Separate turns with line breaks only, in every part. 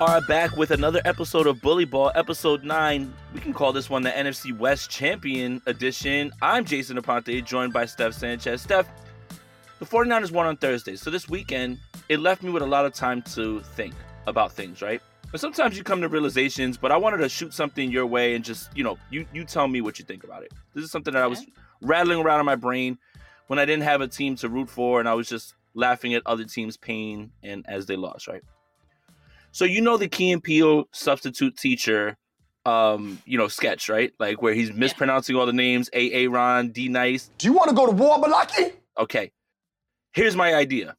are back with another episode of Bully Ball, episode 9. We can call this one the NFC West Champion Edition. I'm Jason Aponte, joined by Steph Sanchez. Steph, the 49ers won on Thursday, so this weekend, it left me with a lot of time to think about things, right? But sometimes you come to realizations, but I wanted to shoot something your way and just, you know, you, you tell me what you think about it. This is something that I was rattling around in my brain when I didn't have a team to root for and I was just laughing at other teams' pain and as they lost, right? So you know the Key and Peele substitute teacher, um, you know, sketch, right? Like where he's mispronouncing all the names, A. A. Ron, D. Nice.
Do you want to go to war, Balaki?
Okay. Here's my idea.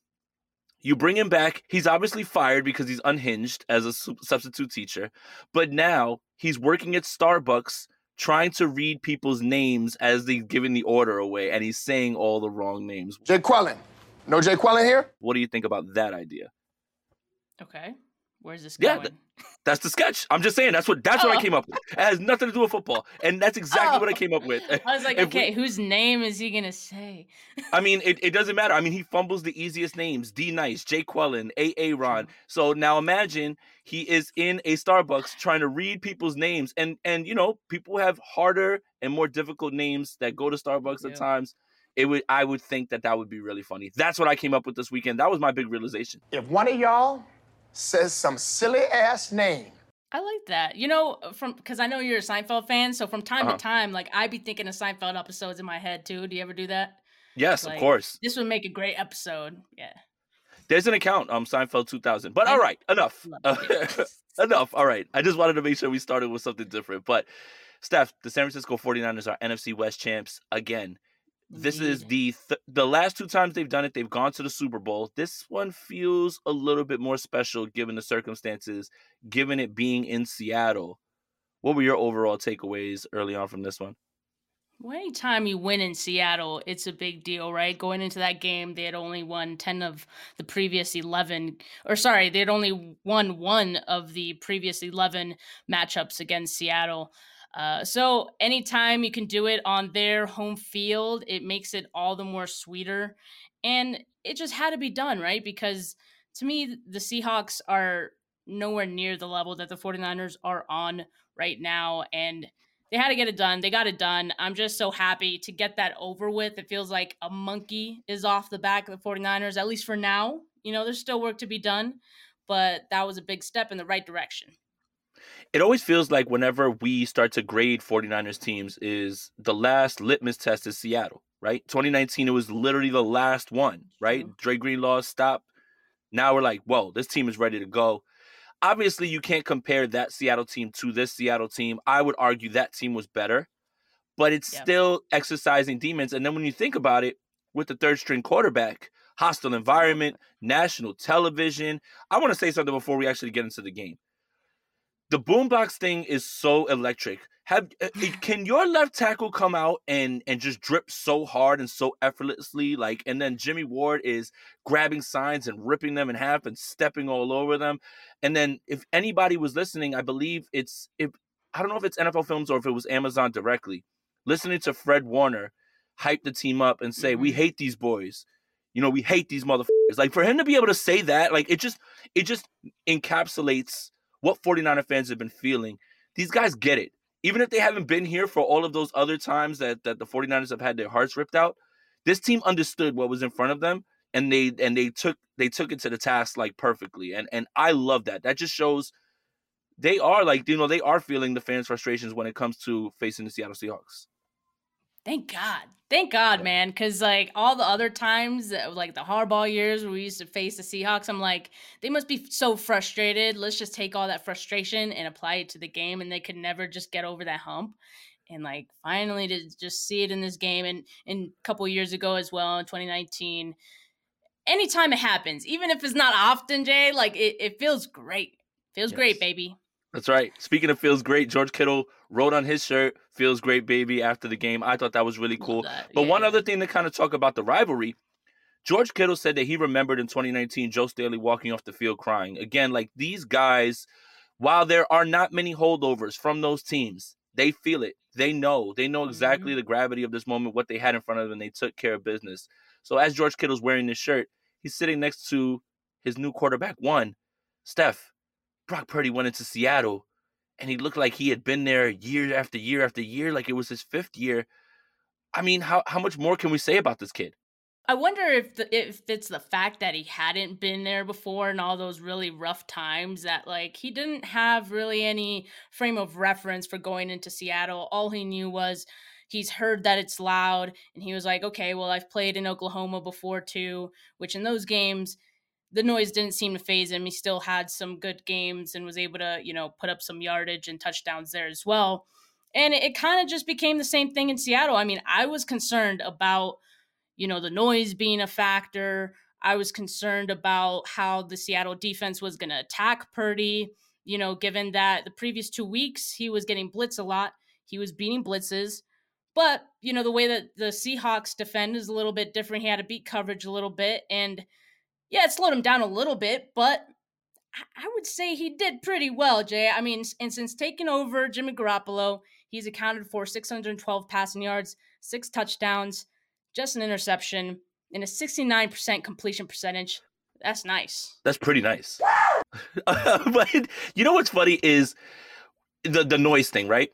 You bring him back. He's obviously fired because he's unhinged as a substitute teacher. But now he's working at Starbucks trying to read people's names as they're giving the order away, and he's saying all the wrong names.
Jay Quellen. No Jay Quellen here?
What do you think about that idea?
Okay. Where's this
Yeah,
going?
th- That's the sketch. I'm just saying that's what that's what I
Oh.
came up with. It has nothing to do with football, and that's exactly oh. what I
Oh.
came up with.
I was like,
If we-
okay, whose name is he gonna say?
I mean, it, it doesn't matter. I mean, he fumbles the easiest names: D. Nice, Jay Quellen, A. A. Ron. So now imagine he is in a Starbucks trying to read people's names, and and you know, people have harder and more difficult names that go to Starbucks at times. It would I would think that that would be really funny. That's what I came up with this weekend. That was my big realization.
If one of y'all says some silly ass name,
I like that. You know, from because I know you're a Seinfeld fan, so from time
Uh-huh.
to time, like I'd be thinking of Seinfeld episodes in my head too. Do you ever do that?
Yes,
Like,
of course.
This would make a great episode. Yeah.
There's an account, um, Seinfeld 2000. But all right, enough.
love
enough. All right. I just wanted to make sure we started with something different. But Steph, the San Francisco 49ers are NFC West champs again. This is the th- the last two times they've done it, they've gone to the Super Bowl. This one feels a little bit more special given the circumstances, given it being in Seattle. What were your overall takeaways early on from this one?
Well, anytime you win in Seattle, it's a big deal, right? Going into that game, they had only won 10 of the previous 11, or sorry, they had only won one of the previous 11 matchups against Seattle. Uh, so anytime you can do it on their home field, it makes it all the more sweeter. And it just had to be done, right? Because to me, the Seahawks are nowhere near the level that the 49ers are on right now. And they had to get it done. They got it done. I'm just so happy to get that over with. It feels like a monkey is off the back of the 49ers, at least for now. You know, there's still work to be done, but that was a big step in the right direction.
It always feels like whenever we start to grade 49ers teams is the last litmus test is Seattle, right? 2019 it was literally the last one, right?
True.
Dre Greenlaw stopped. Now we're like, whoa, this team is ready to go. Obviously, you can't compare that Seattle team to this Seattle team. I would argue that team was better, but it's
Yeah.
still exercising demons. And then when you think about it, with the third string quarterback, hostile environment, national television. I want to say something before we actually get into the game the boombox thing is so electric. Have uh, can your left tackle come out and and just drip so hard and so effortlessly, like, and then Jimmy Ward is grabbing signs and ripping them in half and stepping all over them, and then if anybody was listening, I believe it's if I don't know if it's NFL Films or if it was Amazon directly, listening to Fred Warner hype the team up and say, "We
Mhm.
hate these boys." You know, we hate these motherfuckers. Like for him to be able to say that, like it just it just encapsulates what 49er fans have been feeling. These guys get it. Even if they haven't been here for all of those other times that, that the 49ers have had their hearts ripped out, this team understood what was in front of them and they and they took they took it to the task like perfectly. And and I love that. That just shows they are like, you know, they are feeling the fans' frustrations when it comes to facing the Seattle Seahawks.
Thank God. Thank God, man. Because, like, all the other times, uh, like the Harbaugh years where we used to face the Seahawks, I'm like, they must be so frustrated. Let's just take all that frustration and apply it to the game. And they could never just get over that hump. And, like, finally to just see it in this game and, and a couple years ago as well in 2019. Anytime it happens, even if it's not often, Jay, like, it, it feels great. Feels
Yes.
great, baby.
That's right. Speaking of feels great, George Kittle wrote on his shirt, feels great, baby, after the game. I thought that was really cool.
that.
But
Yeah,
one other thing to kind of talk about the rivalry, George Kittle said that he remembered in 2019 Joe Staley walking off the field crying. Again, like these guys, while there are not many holdovers from those teams, they feel it. They know. They know mm-hmm. exactly the gravity of this moment, what they had in front of them, and they took care of business. So as George Kittle's wearing this shirt, he's sitting next to his new quarterback, one, Steph. Brock Purdy went into Seattle and he looked like he had been there year after year after year, like it was his fifth year. I mean, how how much more can we say about this kid?
I wonder if the, if it's the fact that he hadn't been there before and all those really rough times that like he didn't have really any frame of reference for going into Seattle. All he knew was he's heard that it's loud and he was like, "Okay, well, I've played in Oklahoma before too, which in those games the noise didn't seem to faze him. He still had some good games and was able to, you know, put up some yardage and touchdowns there as well." And it, it kind of just became the same thing in Seattle. I mean, I was concerned about you know, the noise being a factor. I was concerned about how the Seattle defense was going to attack Purdy, you know, given that the previous two weeks he was getting blitz a lot. He was beating blitzes. But, you know, the way that the Seahawks defend is a little bit different. He had to beat coverage a little bit. And yeah, it slowed him down a little bit, but I would say he did pretty well, Jay. I mean, and since taking over Jimmy Garoppolo, he's accounted for 612 passing yards, six touchdowns, just an interception, and a 69% completion percentage. That's nice.
That's pretty nice. but you know what's funny is the the noise thing, right?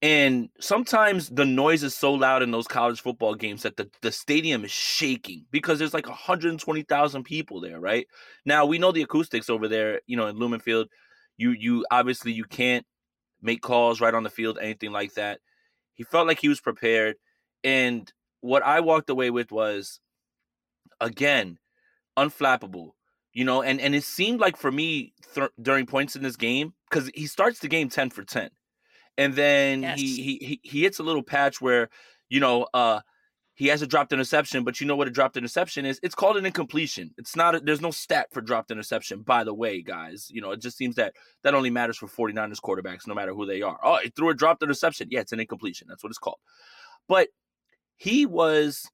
And sometimes the noise is so loud in those college football games that the, the stadium is shaking because there's like 120,000 people there, right? Now we know the acoustics over there, you know, in Lumen Field. You you obviously you can't make calls right on the field, anything like that. He felt like he was prepared. And what I walked away with was again unflappable. You know, and and it seemed like for me th- during points in this game because he starts the game ten for ten, and then yes. he, he he hits a little patch where you know uh he has a dropped interception, but you know what a dropped interception is? It's called an incompletion. It's not, a, there's no stat for dropped interception, by the way, guys. You know, it just seems that that only matters for 49ers quarterbacks, no matter who they are. Oh, he threw a dropped interception. Yeah, it's an incompletion. That's what it's called. But he was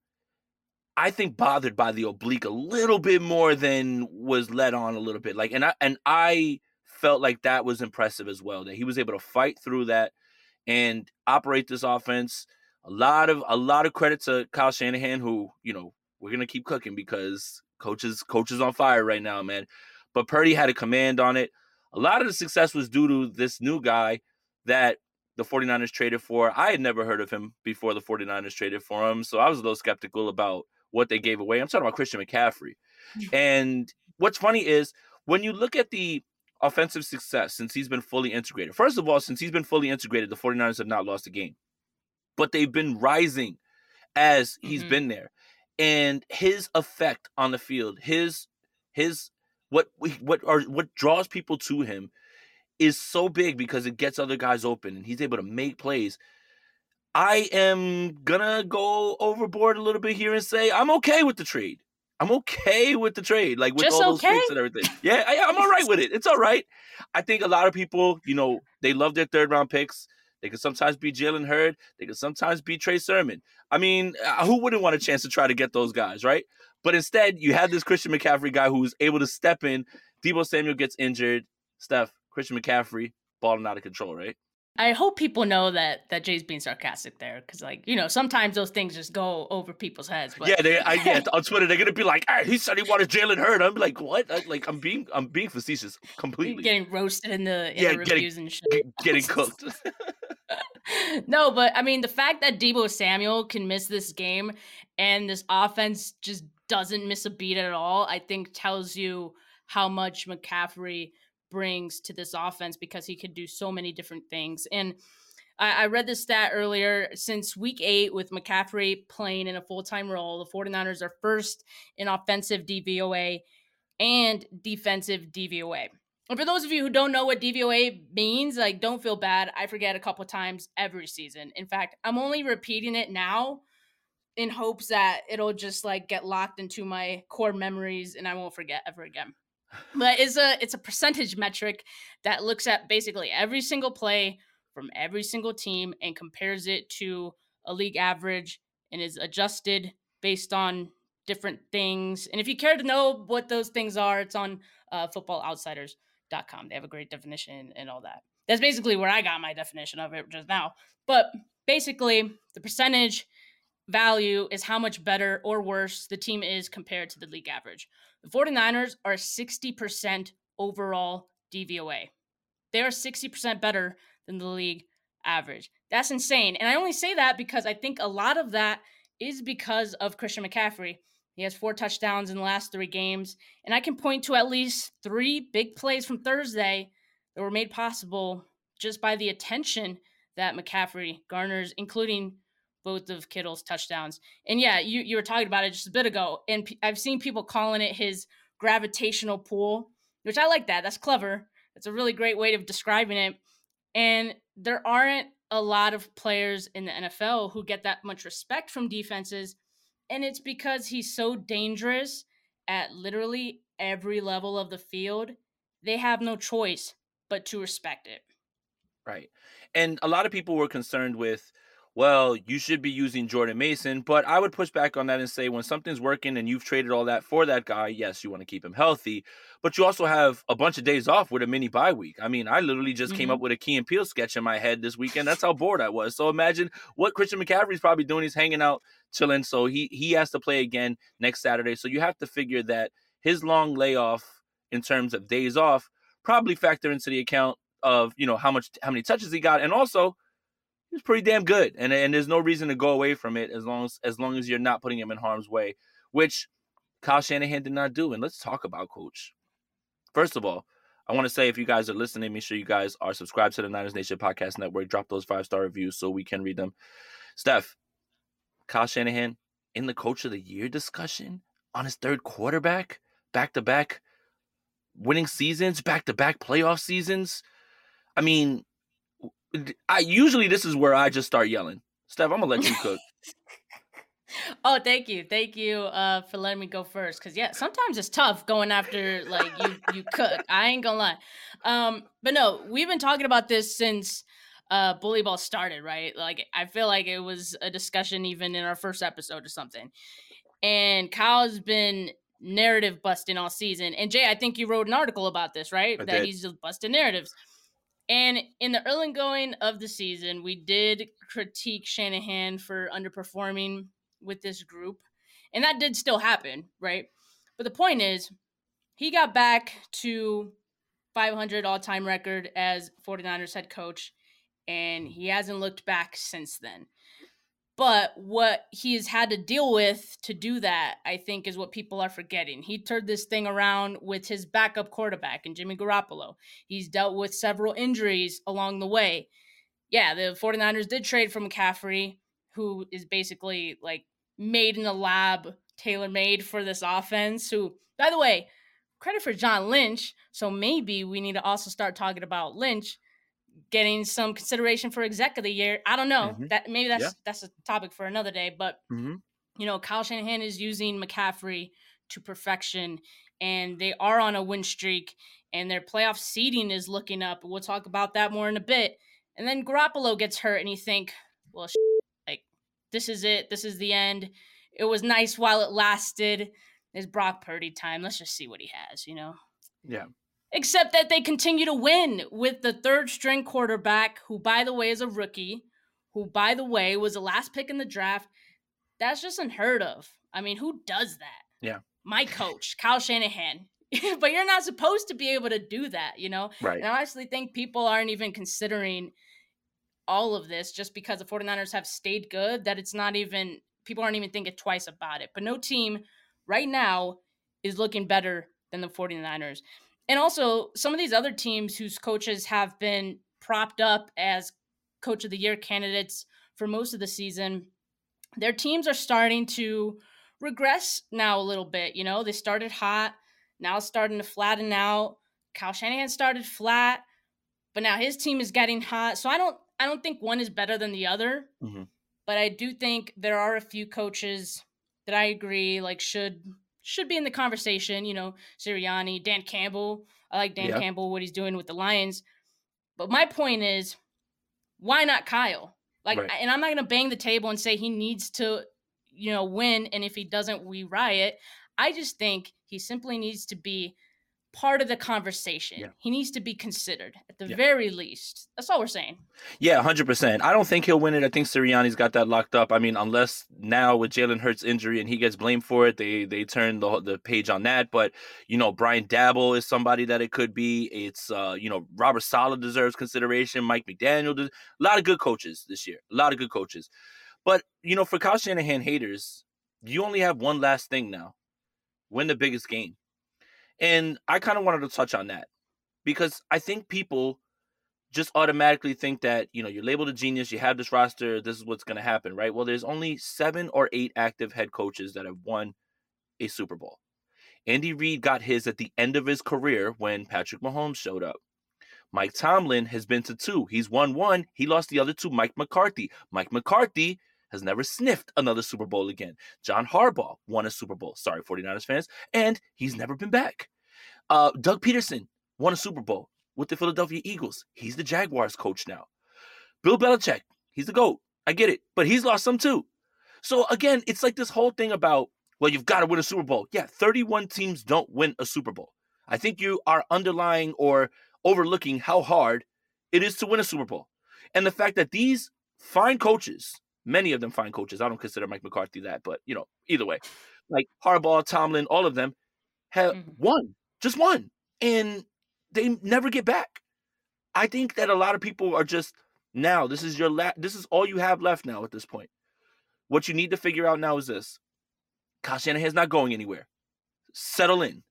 I think bothered by the oblique a little bit more than was led on a little bit. Like and I and I felt like that was impressive as well that he was able to fight through that and operate this offense. A lot of a lot of credit to Kyle Shanahan who, you know, we're going to keep cooking because coaches coaches on fire right now, man. But Purdy had a command on it. A lot of the success was due to this new guy that the 49ers traded for. I had never heard of him before the 49ers traded for him. So I was a little skeptical about what they gave away. I'm talking about Christian McCaffrey. Mm. and what's funny is when you look at the offensive success since he's been fully integrated, first of all, since he's been fully integrated, the 49ers have not lost a game, but they've been rising as he's mm-hmm. been there. And his effect on the field, his, his, what what are what draws people to him is so big because it gets other guys open and he's able to make plays. I am gonna go overboard a little bit here and say I'm okay with the trade. I'm okay with the trade, like with
Just
all
okay?
those picks and everything. Yeah, I, am all right with it. It's all right. I think a lot of people, you know, they love their third round picks. They can sometimes be Jalen Hurd. They can sometimes be Trey Sermon. I mean, uh, who wouldn't want a chance to try to get those guys, right? But instead, you have this Christian McCaffrey guy who's able to step in. Deebo Samuel gets injured. Steph, Christian McCaffrey balling out of control, right?
I hope people know that that Jay's being sarcastic there, because like you know sometimes those things just go over people's heads. But
yeah, they I, yeah on Twitter they're gonna be like, hey, he said he wanted Jalen Hurd. I'm like, what? I, like I'm being I'm being facetious completely.
Getting roasted in the in
yeah,
the reviews
getting,
and shit.
Getting cooked.
no, but I mean the fact that Deebo Samuel can miss this game and this offense just doesn't miss a beat at all, I think tells you how much McCaffrey brings to this offense because he could do so many different things. And I, I read this stat earlier. Since week eight, with McCaffrey playing in a full time role, the 49ers are first in offensive DVOA and defensive DVOA. And for those of you who don't know what DVOA means, like don't feel bad. I forget a couple times every season. In fact, I'm only repeating it now in hopes that it'll just like get locked into my core memories and I won't forget ever again but it's a it's a percentage metric that looks at basically every single play from every single team and compares it to a league average and is adjusted based on different things. And if you care to know what those things are, it's on uh, footballoutsiders.com. They have a great definition and all that. That's basically where I got my definition of it just now. But basically, the percentage value is how much better or worse the team is compared to the league average. The 49ers are 60% overall DVOA. They are 60% better than the league average. That's insane. And I only say that because I think a lot of that is because of Christian McCaffrey. He has four touchdowns in the last three games. And I can point to at least three big plays from Thursday that were made possible just by the attention that McCaffrey garners, including both of Kittle's touchdowns. And yeah, you, you were talking about it just a bit ago. And I've seen people calling it his gravitational pull, which I like that. That's clever. It's a really great way of describing it. And there aren't a lot of players in the NFL who get that much respect from defenses. And it's because he's so dangerous at literally every level of the field. They have no choice but to respect it.
Right. And a lot of people were concerned with well, you should be using Jordan Mason. But I would push back on that and say when something's working and you've traded all that for that guy, yes, you want to keep him healthy. But you also have a bunch of days off with a mini bye week. I mean, I literally just mm-hmm. came up with a Key and Peele sketch in my head this weekend. That's how bored I was. So imagine what Christian McCaffrey's probably doing. He's hanging out, chilling. So he he has to play again next Saturday. So you have to figure that his long layoff in terms of days off probably factor into the account of you know how much how many touches he got and also he's pretty damn good, and and there's no reason to go away from it as long as as long as you're not putting him in harm's way, which Kyle Shanahan did not do. And let's talk about Coach. First of all, I want to say if you guys are listening, make sure you guys are subscribed to the Niners Nation Podcast Network. Drop those five star reviews so we can read them. Steph, Kyle Shanahan in the Coach of the Year discussion on his third quarterback, back to back winning seasons, back to back playoff seasons. I mean, I usually this is where I just start yelling. Steph, I'm gonna let you cook.
oh, thank you, thank you uh, for letting me go first. Cause yeah, sometimes it's tough going after like you you cook. I ain't gonna lie. Um, but no, we've been talking about this since uh bully ball started, right? Like I feel like it was a discussion even in our first episode or something. And Kyle's been narrative busting all season. And Jay, I think you wrote an article about this, right? I that did. he's just busting narratives. And in the early going of the season, we did critique Shanahan for underperforming with this group. And that did still happen, right? But the point is, he got back to 500 all time record as 49ers head coach, and he hasn't looked back since then. But what he has had to deal with to do that, I think, is what people are forgetting. He turned this thing around with his backup quarterback and Jimmy Garoppolo. He's dealt with several injuries along the way. Yeah, the 49ers did trade for McCaffrey, who is basically like made in the lab, tailor made for this offense. Who, by the way, credit for John Lynch. So maybe we need to also start talking about Lynch getting some consideration for exec of the year. I don't know. Mm-hmm. That maybe that's yeah. that's a topic for another day. But mm-hmm. you know, Kyle Shanahan is using McCaffrey to perfection, and they are on a win streak, and their playoff seeding is looking up. We'll talk about that more in a bit. And then Garoppolo gets hurt, and you think, well, like this is it. This is the end. It was nice while it lasted. It's Brock Purdy time. Let's just see what he has. You know.
Yeah
except that they continue to win with the third string quarterback, who, by the way, is a rookie, who, by the way, was the last pick in the draft. That's just unheard of. I mean, who does that?
Yeah.
My coach, Kyle Shanahan. but you're not supposed to be able to do that, you know?
Right.
And I honestly think people aren't even considering all of this just because the 49ers have stayed good that it's not even people aren't even thinking twice about it. But no team right now is looking better than the 49ers and also some of these other teams whose coaches have been propped up as coach of the year candidates for most of the season, their teams are starting to regress now a little bit. You know, they started hot, now it's starting to flatten out. Kyle Shanahan started flat, but now his team is getting hot. So I don't I don't think one is better than the other. Mm-hmm. But I do think there are a few coaches that I agree like should should be in the conversation. You know, Sirianni, Dan Campbell. I like Dan yeah. Campbell, what he's doing with the Lions. But my point is, why not Kyle? Like, right. and I'm not gonna bang the table and say he needs to, you know, win. And if he doesn't, we riot. I just think he simply needs to be part of the conversation.
Yeah.
He needs to be considered at the
Yeah.
very least. That's all we're saying.
Yeah, hundred percent. I don't think he'll win it. I think Sirianni's got that locked up. I mean, unless now with Jalen Hurts' injury and he gets blamed for it, they they turn the the page on that. But you know, Brian Daboll is somebody that it could be. It's uh, you know, Robert Saleh deserves consideration. Mike McDaniel, des- a lot of good coaches this year. A lot of good coaches. But you know, for Kyle Shanahan haters, you only have one last thing now: win the biggest game. And I kind of wanted to touch on that because I think people just automatically think that you know you're labeled a genius you have this roster this is what's going to happen right? Well there's only seven or eight active head coaches that have won a super bowl. Andy reid got his at the end of his career when patrick mahomes showed up. Mike tomlin has been to two. He's won one. He lost the other two mike mccarthy. Mike mccarthy has never sniffed another super bowl again john harbaugh won a super bowl sorry 49ers fans and he's never been back uh, doug pederson won a super bowl with the Philadelphia Eagles. He's the Jaguars coach now. Bill Belichick, he's the GOAT. I get it, but he's lost some too. So again, it's like this whole thing about, well, you've got to win a Super Bowl. Yeah, 31 teams don't win a Super Bowl. I think you are underlying or overlooking how hard it is to win a Super Bowl. And the fact that these fine coaches, many of them fine coaches, I don't consider Mike McCarthy that, but you know, either way, like Harbaugh, Tomlin, all of them have
Mhm.
won, just won. And they never get back. I think that a lot of people are just now. This is your la- This is all you have left now at this point. What you need to figure out now is this: Kyle Shanahan's not going anywhere. Settle in,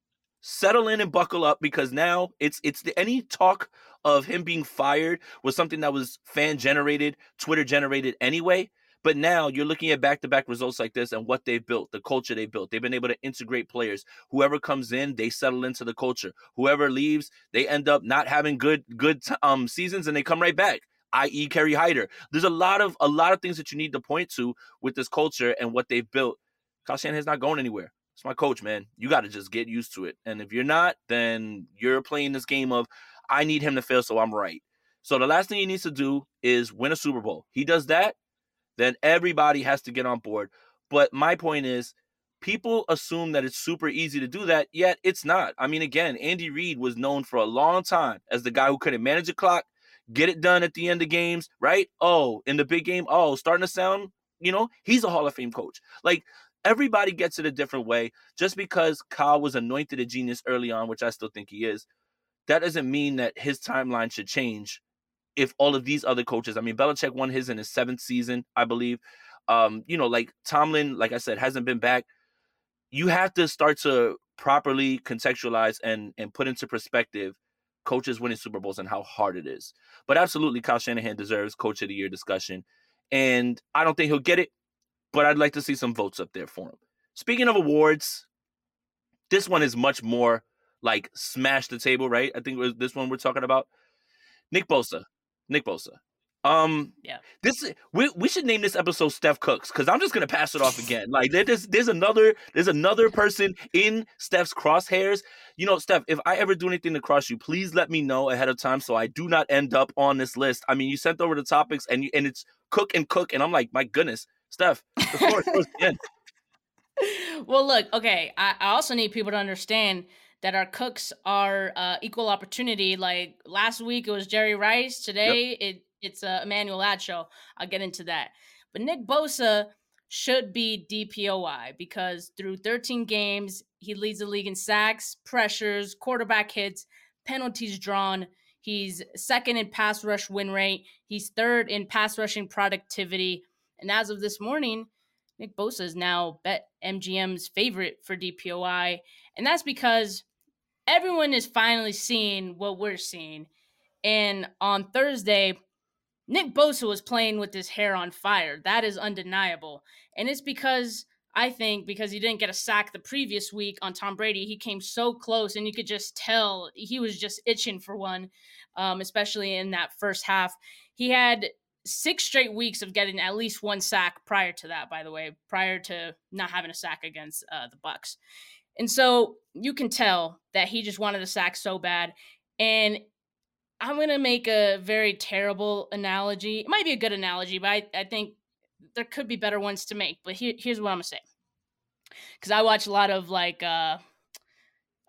settle in, and buckle up because now it's it's the any talk of him being fired was something that was fan generated, Twitter generated anyway. But now you're looking at back to back results like this and what they've built, the culture they built. They've been able to integrate players. Whoever comes in, they settle into the culture. Whoever leaves, they end up not having good good um seasons and they come right back. I.e. Kerry Hyder. There's a lot of a lot of things that you need to point to with this culture and what they've built. Kyle Shanahan's not going anywhere. It's my coach, man. You got to just get used to it. And if you're not, then you're playing this game of I need him to fail so I'm right. So the last thing he needs to do is win a Super Bowl. He does that, then everybody has to get on board. But my point is, people assume that it's super easy to do that, yet it's not. I mean, again, Andy Reid was known for a long time as the guy who couldn't manage a clock, get it done at the end of games, right? Oh, in the big game, oh, starting to sound, you know, he's a Hall of Fame coach. Like, everybody gets it a different way. Just because Kyle was anointed a genius early on, which I still think he is, that doesn't mean that his timeline should change if all of these other coaches, I mean, Belichick won his in his seventh season, I believe. Um, you know, like Tomlin, like I said, hasn't been back. You have to start to properly contextualize and and put into perspective coaches winning Super Bowls and how hard it is. But absolutely, Kyle Shanahan deserves Coach of the Year discussion, and I don't think he'll get it, but I'd like to see some votes up there for him. Speaking of awards, this one is much more like smash the table, right? I think this one we're talking about. Nick Bosa. Nick Bosa. Um,
Yeah.
This we we should name this episode Steph Cooks because I'm just gonna pass it off again. Like there's there's another there's another person in Steph's crosshairs. You know, Steph, if I ever do anything to cross you, please let me know ahead of time so I do not end up on this list. I mean, you sent over the topics and you and it's cook and cook, and I'm like, my goodness, Steph, the floor is again.
well, look, okay. I, I also need people to understand that our cooks are uh, equal opportunity. Like last week, it was Jerry Rice. Today, it it's uh, Emmanuel Acho. I'll get into that. But Nick Bosa should be DPOY because through 13 games, he leads the league in sacks, pressures, quarterback hits, penalties drawn. He's second in pass rush win rate. He's third in pass rushing productivity. And as of this morning, Nick Bosa is now Bet MGM's favorite for DPOY. And that's because everyone is finally seeing what we're seeing. And on Thursday, Nick Bosa was playing with his hair on fire. That is undeniable. And it's because I think because he didn't get a sack the previous week on Tom Brady, he came so close and you could just tell he was just itching for one, um, especially in that first half. He had six straight weeks of getting at least one sack prior to that, by the way, prior to not having a sack against uh, the Bucs. And so you can tell that he just wanted a sack so bad. And I'm gonna make a very terrible analogy. It might be a good analogy, but I, I think there could be better ones to make. But here, here's what I'm gonna say. Because I watch a lot of like uh,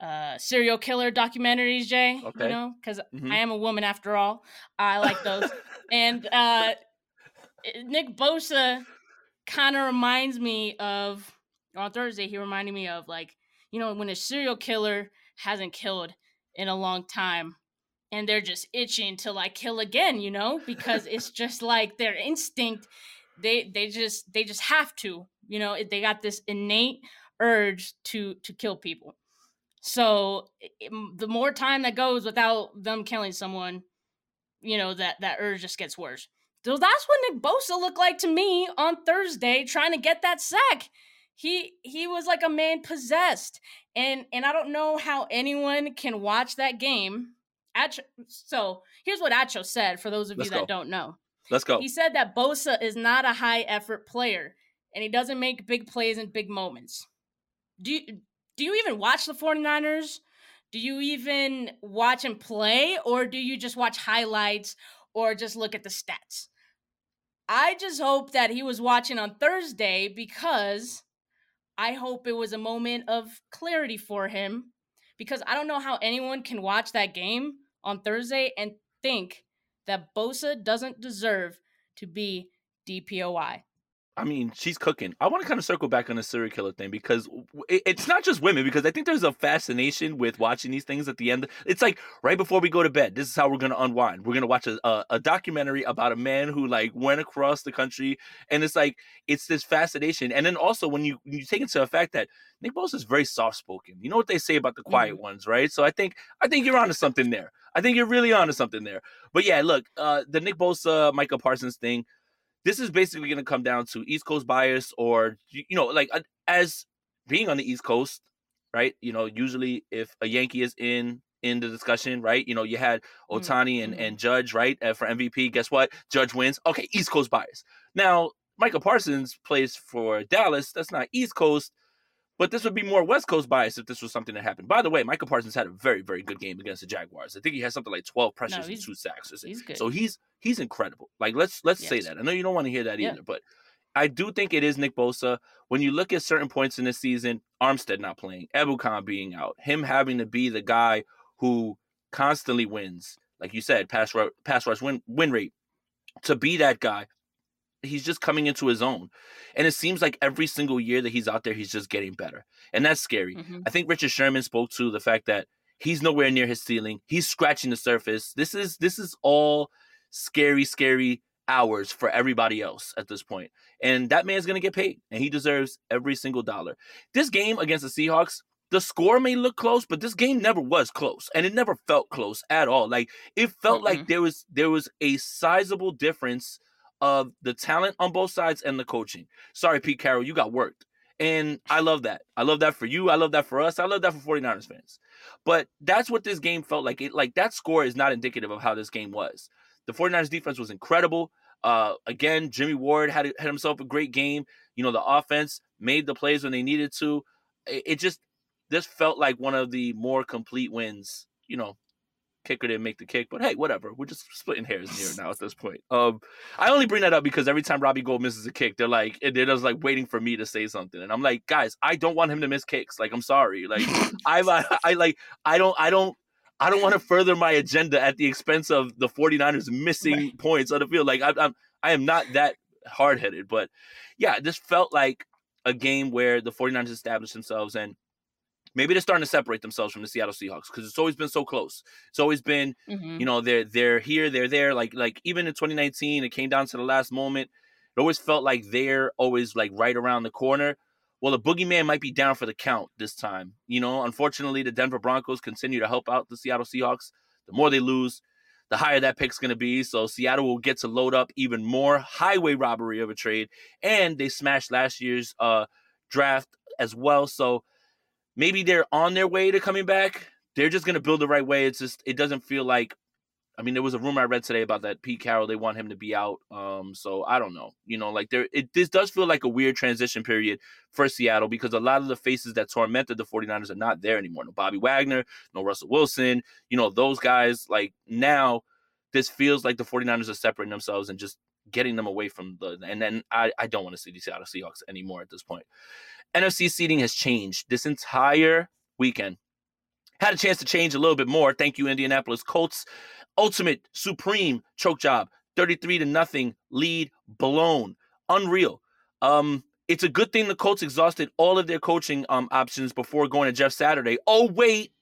uh serial killer documentaries, Jay.
Okay.
You know, because
Mhm.
I am a woman after all. I like those. and uh eh, Nick Bosa kind of reminds me of on Thursday. He reminded me of like you know when a serial killer hasn't killed in a long time, and they're just itching to like kill again. You know because it's just like their instinct. They they just they just have to. You know they got this innate urge to to kill people. So i- im- the more time that goes without them killing someone, you know that that urge just gets worse. So that's what Nick Bosa looked like to me on Thursday, trying to get that sack. He he was like a man possessed, and and I don't know how anyone can watch that game. Acho, so here's what Acho said for those of
Let's
you that don't know.
Let's go.
He said that Bosa is not a high effort player and he doesn't make big plays in big moments. Do you do you even watch the 49ers? Do you even watch him play or do you just watch highlights or just look at the stats? I just hope that he was watching on Thursday because I hope it was a moment of clarity for him because I don't know how anyone can watch that game on Thursday and think that Bosa doesn't deserve to be DPOY.
I mean, she's cooking. I want to kind of circle back on the serial killer thing because it's not just women. Because I think there's a fascination with watching these things at the end. It's like right before we go to bed. This is how we're gonna unwind. We're gonna watch a, a, a documentary about a man who like went across the country, and it's like it's this fascination. And then also when you when you take into the fact that Nick Bosa is very soft spoken. You know what they say about the quiet ones, right? So I think I think you're onto something there. I think you're really onto something there. But yeah, look, uh, the Nick Bosa, Micah Parsons thing this is basically going to come down to East Coast bias or you know like uh, as being on the East Coast, right? You know, usually if a Yankee is in in the discussion, right? You know, you had
Mm,
Otani and
mhm.
and Judge, right? For MVP, guess what? Judge wins. Okay, East Coast bias. Now, Micah Parsons plays for Dallas. That's not East Coast. But this would be more West Coast bias if this was something that happened. By the way, Micah Parsons had a very, very good game against the Jaguars. I think he had something like 12 pressures and two sacks.
He's good.
So he's he's incredible. Like let's let's say that. I know you don't want to hear that
Yeah.
either, but I do think it is Nick Bosa. When you look at certain points in this season, Armstead not playing, Ebukam being out, him having to be the guy who constantly wins, like you said, pass rush, pass rush win win rate, to be that guy. He's just coming into his own, and it seems like every single year that he's out there, he's just getting better, and that's scary.
Mhm.
I think Richard Sherman spoke to the fact that he's nowhere near his ceiling. He's scratching the surface. This is this is all scary, scary hours for everybody else at this point. And that man's gonna get paid, and he deserves every single dollar. This game against the Seahawks, the score may look close, but this game never was close, and it never felt close at all. Like it felt like
Mm-mm.
there was there was a sizable difference of the talent on both sides and the coaching. Sorry, Pete Carroll, you got worked. And I love that. I love that for you. I love that for us. I love that for 49ers fans. But that's what this game felt like. It like that score is not indicative of how this game was. The 49ers defense was incredible. Uh again, Jimmy Ward had had himself a great game. You know, the offense made the plays when they needed to. It, it just this felt like one of the more complete wins. You know, kicker didn't make the kick, but hey, whatever. We're just splitting hairs here now at this point. Um, I only bring that up because every time Robbie Gould misses a kick, they're like, they're just like waiting for me to say something, and I'm like, guys, I don't want him to miss kicks. Like, I'm sorry, like I, I, I like, I don't, I don't. I don't want to further my agenda at the expense of the 49ers missing
Right.
points on the field. Like I, I'm, I am not that hard headed, but yeah, this felt like a game where the 49ers established themselves and maybe they're starting to separate themselves from the Seattle Seahawks because it's always been so close. It's always been
Mhm.
you know they're they're here they're there like like even in 2019 it came down to the last moment. It always felt like they're always like right around the corner. Well the boogeyman might be down for the count this time you know? Unfortunately the denver broncos continue to help out the seattle seahawks. The more they lose the higher that pick's going to be so seattle will get to load up even more highway robbery of a trade and they smashed last year's uh draft as well. So maybe they're on their way to coming back they're just going to build the right way it's just it doesn't feel like I mean, there was a rumor I read today about that Pete Carroll. They want him to be out. Um, so I don't know. You know, like there, it this does feel like a weird transition period for Seattle because a lot of the faces that tormented the 49ers are not there anymore. No Bobby Wagner, no Russell Wilson. You know, those guys. Like now, this feels like the 49ers are separating themselves and just getting them away from the. And then I, I don't want to see the Seattle Seahawks anymore at this point. NFC seeding has changed this entire weekend. had a chance to change a little bit more. Thank you, Indianapolis Colts. Ultimate, supreme choke job, 33 to nothing lead blown. Unreal. Um, it's a good thing the Colts exhausted all of their coaching um options before going to Jeff Saturday. Oh, wait,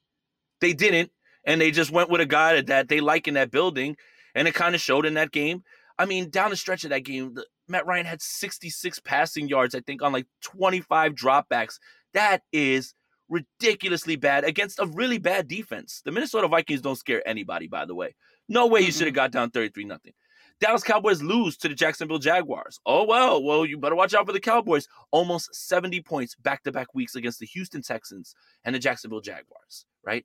they didn't. And they just went with a guy that they like in that building. And it kind of showed in that game. I mean, down the stretch of that game, the, Matt Ryan had 66 passing yards, I think, on like 25 dropbacks. That is ridiculously bad against a really bad defense. The Minnesota Vikings don't scare anybody, by the way. No way you should have got down 33 nothing. Dallas Cowboys lose to the Jacksonville Jaguars. Oh well, well you better watch out for the Cowboys. Almost 70 points back-to-back weeks against the Houston Texans and the Jacksonville Jaguars, right?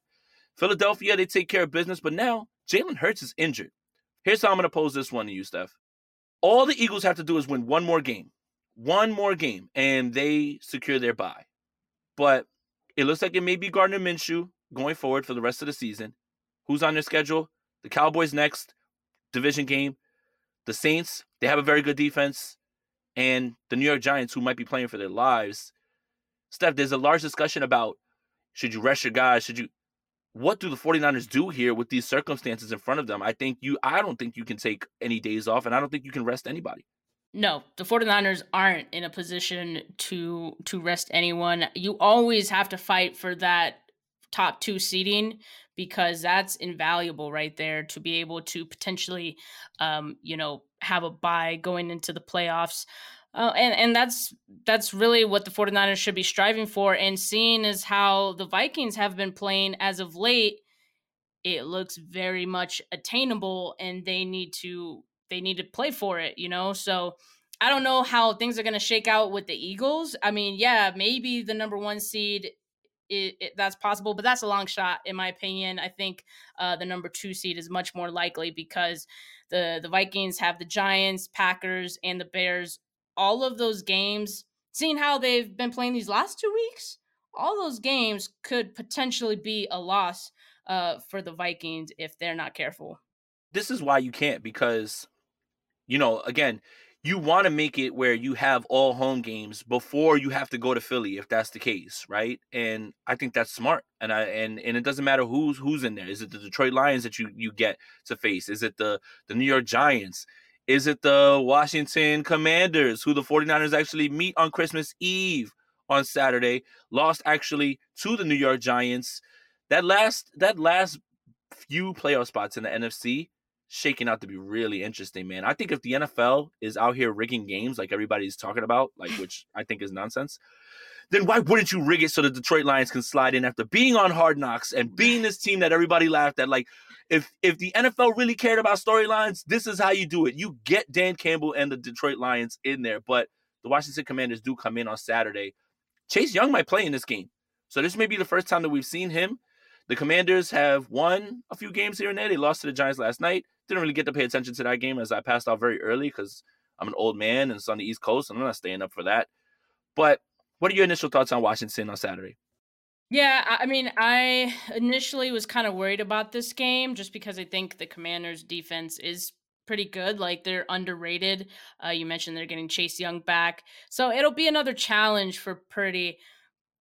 Philadelphia, they take care of business, but now Jalen Hurts is injured. Here's how I'm going to pose this one to you, Steph. All the Eagles have to do is win one more game, one more game, and they secure their bye. But it looks like it may be Gardner Minshew going forward for the rest of the season. Who's on their schedule? The Cowboys next, division game. The Saints, they have a very good defense. And the New York Giants, who might be playing for their lives. Steph, there's a large discussion about should you rest your guys? Should you what do the 49ers do here with these circumstances in front of them? I think you I don't think you can take any days off and I don't think you can rest anybody.
No, the 49ers aren't in a position to to rest anyone. You always have to fight for that top 2 seeding because that's invaluable right there to be able to potentially um, you know, have a bye going into the playoffs. Uh, and and that's that's really what the 49ers should be striving for and seeing is how the Vikings have been playing as of late. It looks very much attainable and they need to they need to play for it you know? So I don't know how things are going to shake out with the Eagles. I mean yeah maybe the number 1 seed it, it, that's possible, but that's a long shot in my opinion. I think uh, the number two seed is much more likely because the the Vikings have the Giants, Packers, and the Bears all of those games, seeing how they've been playing these last two weeks, all those games could potentially be a loss uh, for the Vikings if they're not careful.
This is why you can't because, you know, again, you want to make it where you have all home games before you have to go to Philly if that's the case, right? And I think that's smart. And I and and it doesn't matter who's who's in there. Is it the Detroit Lions that you you get to face? Is it the the New York Giants? Is it the Washington Commanders, who the 49ers actually meet on Christmas Eve on Saturday, lost actually to the New York Giants? That last that last few playoff spots in the NFC shaking out to be really interesting, man. I think if the NFL is out here rigging games like everybody's talking about, like which I think is nonsense, then why wouldn't you rig it so the Detroit Lions can slide in after being on Hard Knocks and being this team that everybody laughed at? Like, if if the NFL really cared about storylines, this is how you do it. You get Dan Campbell and the Detroit Lions in there, but the Washington Commanders do come in on Saturday. Chase Young might play in this game, so this may be the first time that we've seen him. The Commanders have won a few games here and there. They lost to the Giants last night. Didn't really get to pay attention to that game as I passed out very early because I'm an old man and it's on the East Coast, and I'm not staying up for that. But what are your initial thoughts on Washington on Saturday?
Yeah, I mean, I initially was kind of worried about this game just because I think the Commanders' defense is pretty good. Like they're underrated. Uh, you mentioned they're getting Chase Young back, so it'll be another challenge for Purdy.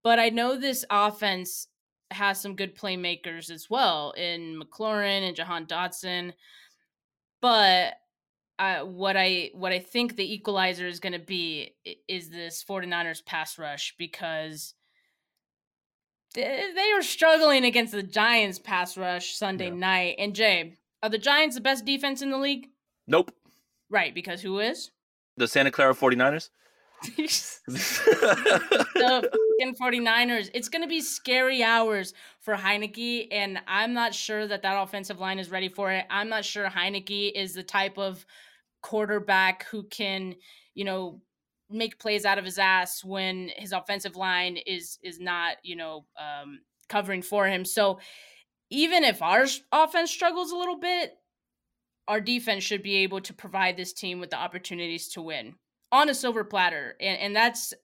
But I know this offense has some good playmakers as well in McLaurin and Jahan Dotson. But uh, what I what I think the equalizer is going to be is this 49ers pass rush because they are struggling against the Giants pass rush Sunday yeah. night. And Jay, are the Giants the best defense in the league?
Nope.
Right, because who is?
The Santa Clara 49ers.
the 49ers. It's going to be scary hours for Heinicke, and I'm not sure that that offensive line is ready for it. I'm not sure Heinicke is the type of quarterback who can, you know, make plays out of his ass when his offensive line is is not, you know, um, covering for him. So even if our offense struggles a little bit, our defense should be able to provide this team with the opportunities to win on a silver platter. And, and that's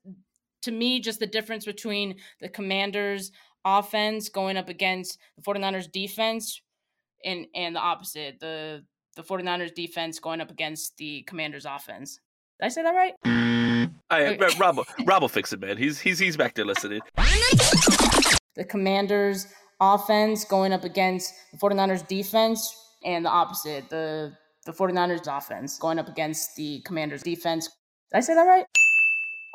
to me just the difference between the Commanders offense going up against the 49ers defense and and the opposite. The the 49ers defense going up against the Commanders offense. Did I say that right?
I. Rob, Rob will fix it, man. He's he's he's back there listening.
The Commanders offense going up against the 49ers defense and the opposite, the the 49ers offense going up against the Commanders defense. Did I say that right?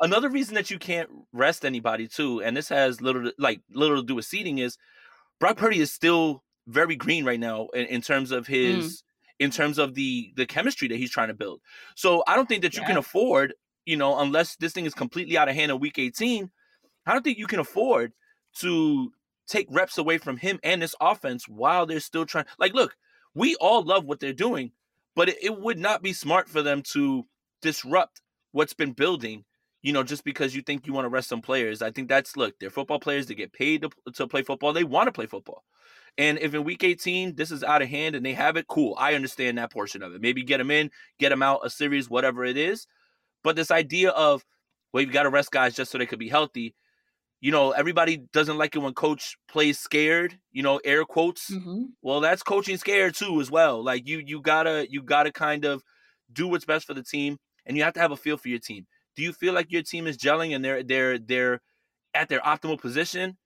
Another reason that you can't rest anybody too, and this has little to, like little to do with seeding, is Brock Purdy is still very green right now in, in terms of his mm. in terms of the the chemistry that he's trying to build. So I don't think that you yeah. can afford, you know, unless this thing is completely out of hand in week 18, I don't think you can afford to take reps away from him and this offense while they're still trying. Like, look, we all love what they're doing, but it, it would not be smart for them to disrupt what's been building you know, just because you think you want to rest some players. I think that's look, they're football players. They get paid to, to play football. They want to play football. And if in week 18 this is out of hand and they have it, cool. I understand that portion of it. Maybe get them in, get them out a series, whatever it is. But this idea of, well, you've got to rest guys just so they could be healthy. You know, everybody doesn't like it when coach plays scared, you know, air quotes. Mm-hmm. Well, that's coaching scared too, as well. Like you, you gotta, you gotta kind of do what's best for the team, and you have to have a feel for your team. Do you feel like your team is gelling and they're they're they're at their optimal position?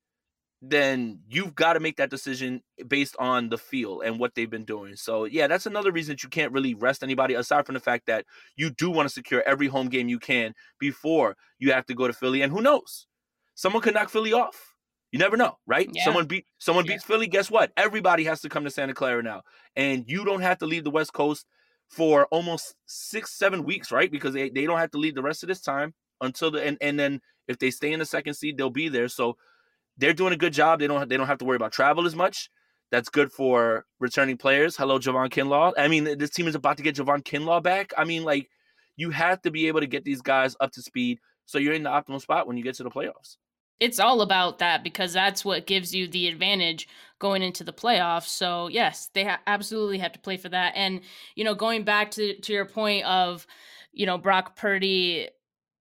then you've got to make that decision based on the feel and what they've been doing. So, yeah, that's another reason that you can't really rest anybody aside from the fact that you do want to secure every home game you can before you have to go to Philly. And who knows? Someone could knock Philly off. You never know, right? Yeah. Someone beat someone yeah. beats Philly, guess what? Everybody has to come to Santa Clara now. And you don't have to leave the West Coast for almost 6 7 weeks, right? Because they, they don't have to leave the rest of this time until the and, and then if they stay in the second seed, they'll be there. So they're doing a good job. They don't they don't have to worry about travel as much. That's good for returning players. Hello, Javon Kinlaw. I mean, this team is about to get Javon Kinlaw back. I mean, like you have to be able to get these guys up to speed so you're in the optimal spot when you get to the playoffs.
It's all about that because that's what gives you the advantage going into the playoffs. So yes, they ha- absolutely have to play for that. And you know, going back to to your point of you know Brock Purdy,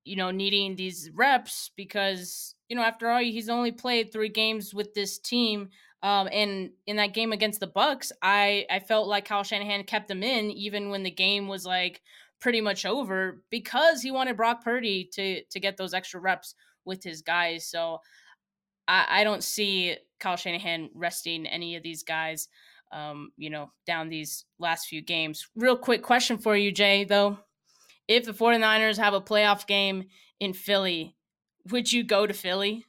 you know, needing these reps because you know, after all, he's only played three games with this team. Um, and in that game against the Bucs, I I felt like Kyle Shanahan kept him in even when the game was like pretty much over because he wanted Brock Purdy to to get those extra reps with his guys. So I, I don't see Kyle Shanahan resting any of these guys. Um, you know, down these last few games. Real quick question for you, Jay, though. If the 49ers have a playoff game in Philly, would you go to Philly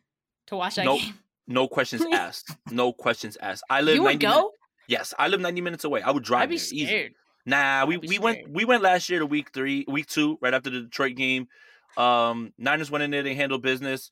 to watch that
nope.
game?
No questions asked. No questions asked. I live.
You would go?
yes, I live ninety minutes away. I would drive.
I'd be
there,
scared.
Easy. Nah, we, we scared. went we went last year to week three, week two, right after the Detroit game. Um, Niners went in there, they handled business.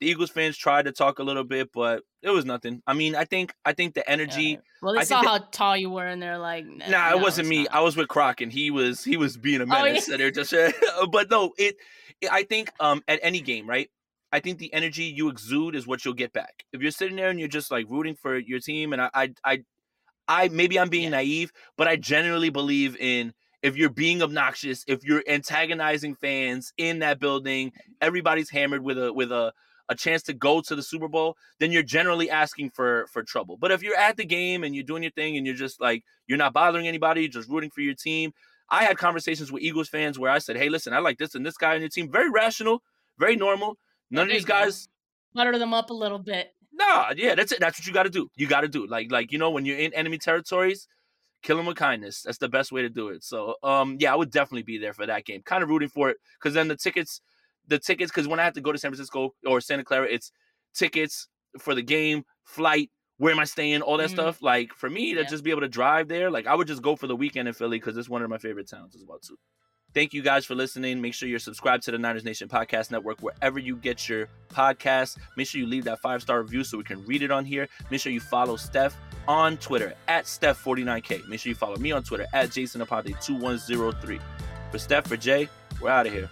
The Eagles fans tried to talk a little bit, but it was nothing. I mean, I think I think the energy. Yeah.
Well, they I saw how tall you were, and they're like,
"Nah, no, it wasn't me. Not. I was with Croc, and he was he was being a menace. Oh, yeah. and just, but no, it, it. I think um at any game, right? I think the energy you exude is what you'll get back. If you're sitting there and you're just like rooting for your team, and I, I, I, I maybe I'm being yeah. naive, but I genuinely believe in if you're being obnoxious, if you're antagonizing fans in that building, everybody's hammered with a with a a chance to go to the Super Bowl, then you're generally asking for for trouble. But if you're at the game and you're doing your thing and you're just like you're not bothering anybody, just rooting for your team. I had conversations with Eagles fans where I said, "Hey, listen, I like this and this guy on your team. Very rational, very normal. None of these guys
butter them up a little bit.
Nah, yeah, that's it. That's what you got to do. You got to do like like you know when you're in enemy territories, kill him with kindness. That's the best way to do it. So um yeah, I would definitely be there for that game. Kind of rooting for it because then the tickets, the tickets because when I have to go to San Francisco or Santa Clara, it's tickets for the game, flight, where am I staying, all that mm-hmm. stuff. Like for me to yeah. just be able to drive there, like I would just go for the weekend in Philly because it's one of my favorite towns as well too. Thank you guys for listening. Make sure you're subscribed to the Niners Nation Podcast Network wherever you get your podcasts. Make sure you leave that five star review so we can read it on here. Make sure you follow Steph on Twitter at Steph49K. Make sure you follow me on Twitter at Jason Aponte2103. For Steph, for Jay, we're out of here.